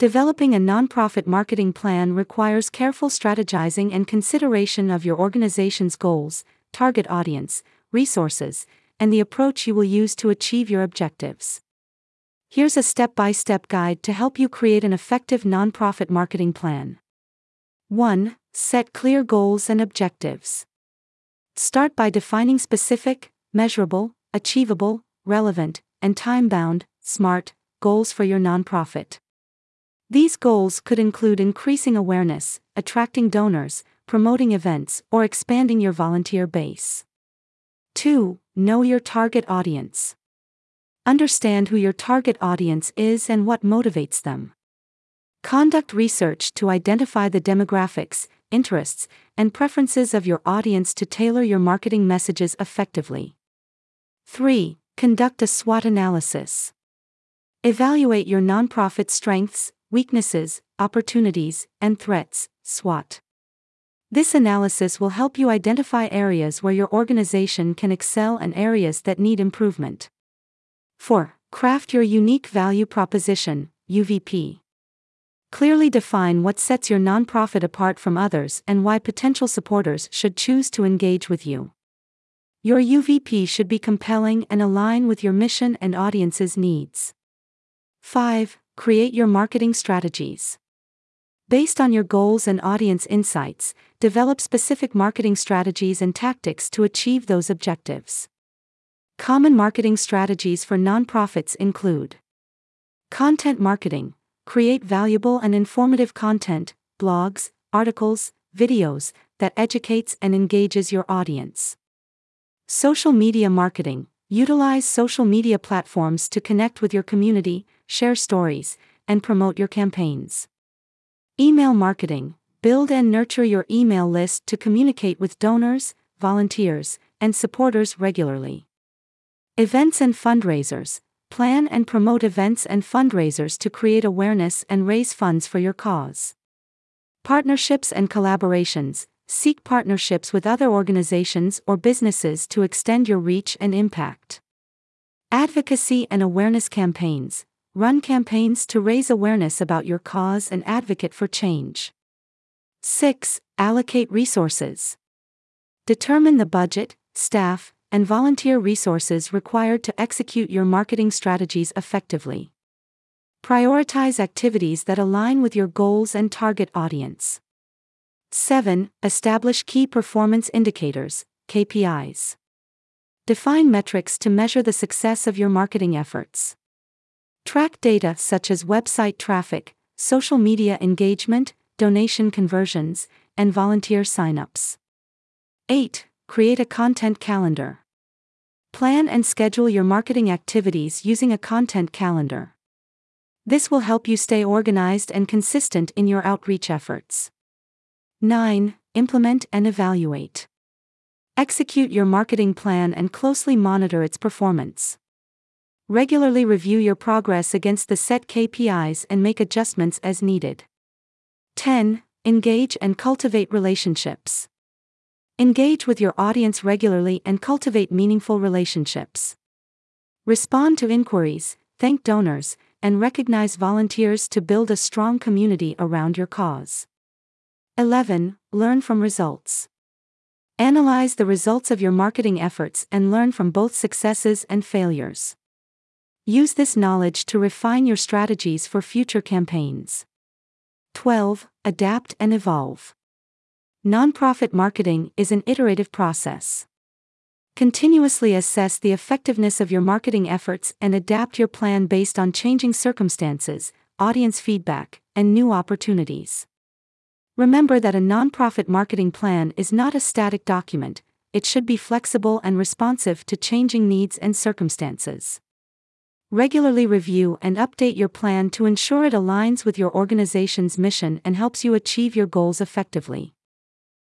Developing a nonprofit marketing plan requires careful strategizing and consideration of your organization's goals, target audience, resources, and the approach you will use to achieve your objectives. Here's a step by step guide to help you create an effective nonprofit marketing plan. 1. Set clear goals and objectives. Start by defining specific, measurable, achievable, relevant, and time bound, SMART goals for your nonprofit. These goals could include increasing awareness, attracting donors, promoting events, or expanding your volunteer base. 2. Know your target audience. Understand who your target audience is and what motivates them. Conduct research to identify the demographics, interests, and preferences of your audience to tailor your marketing messages effectively. 3. Conduct a SWOT analysis. Evaluate your nonprofit strengths, weaknesses, opportunities, and threats, SWOT. This analysis will help you identify areas where your organization can excel and areas that need improvement. 4. Craft your unique value proposition, UVP. Clearly define what sets your nonprofit apart from others and why potential supporters should choose to engage with you. Your UVP should be compelling and align with your mission and audience's needs. 5. Create your marketing strategies. Based on your goals and audience insights, develop specific marketing strategies and tactics to achieve those objectives. Common marketing strategies for nonprofits include Content marketing create valuable and informative content, blogs, articles, videos that educates and engages your audience. Social media marketing utilize social media platforms to connect with your community, share stories, and promote your campaigns. Email marketing build and nurture your email list to communicate with donors, volunteers, and supporters regularly. Events and fundraisers plan and promote events and fundraisers to create awareness and raise funds for your cause. Partnerships and collaborations seek partnerships with other organizations or businesses to extend your reach and impact. Advocacy and awareness campaigns run campaigns to raise awareness about your cause and advocate for change. 6. Allocate resources. Determine the budget, staff, and volunteer resources required to execute your marketing strategies effectively. Prioritize activities that align with your goals and target audience. 7. Establish key performance indicators, KPIs. Define metrics to measure the success of your marketing efforts. Track data such as website traffic, social media engagement, donation conversions, and volunteer signups. 8. Create a content calendar. Plan and schedule your marketing activities using a content calendar. This will help you stay organized and consistent in your outreach efforts. 9. Implement and evaluate. Execute your marketing plan and closely monitor its performance. Regularly review your progress against the set KPIs and make adjustments as needed. 10. Engage and cultivate relationships. Engage with your audience regularly and cultivate meaningful relationships. Respond to inquiries, thank donors, and recognize volunteers to build a strong community around your cause. 11. Learn from results. Analyze the results of your marketing efforts and learn from both successes and failures. Use this knowledge to refine your strategies for future campaigns. 12. Adapt and evolve. Nonprofit marketing is an iterative process. Continuously assess the effectiveness of your marketing efforts and adapt your plan based on changing circumstances, audience feedback, and new opportunities. Remember that a nonprofit marketing plan is not a static document, it should be flexible and responsive to changing needs and circumstances. Regularly review and update your plan to ensure it aligns with your organization's mission and helps you achieve your goals effectively.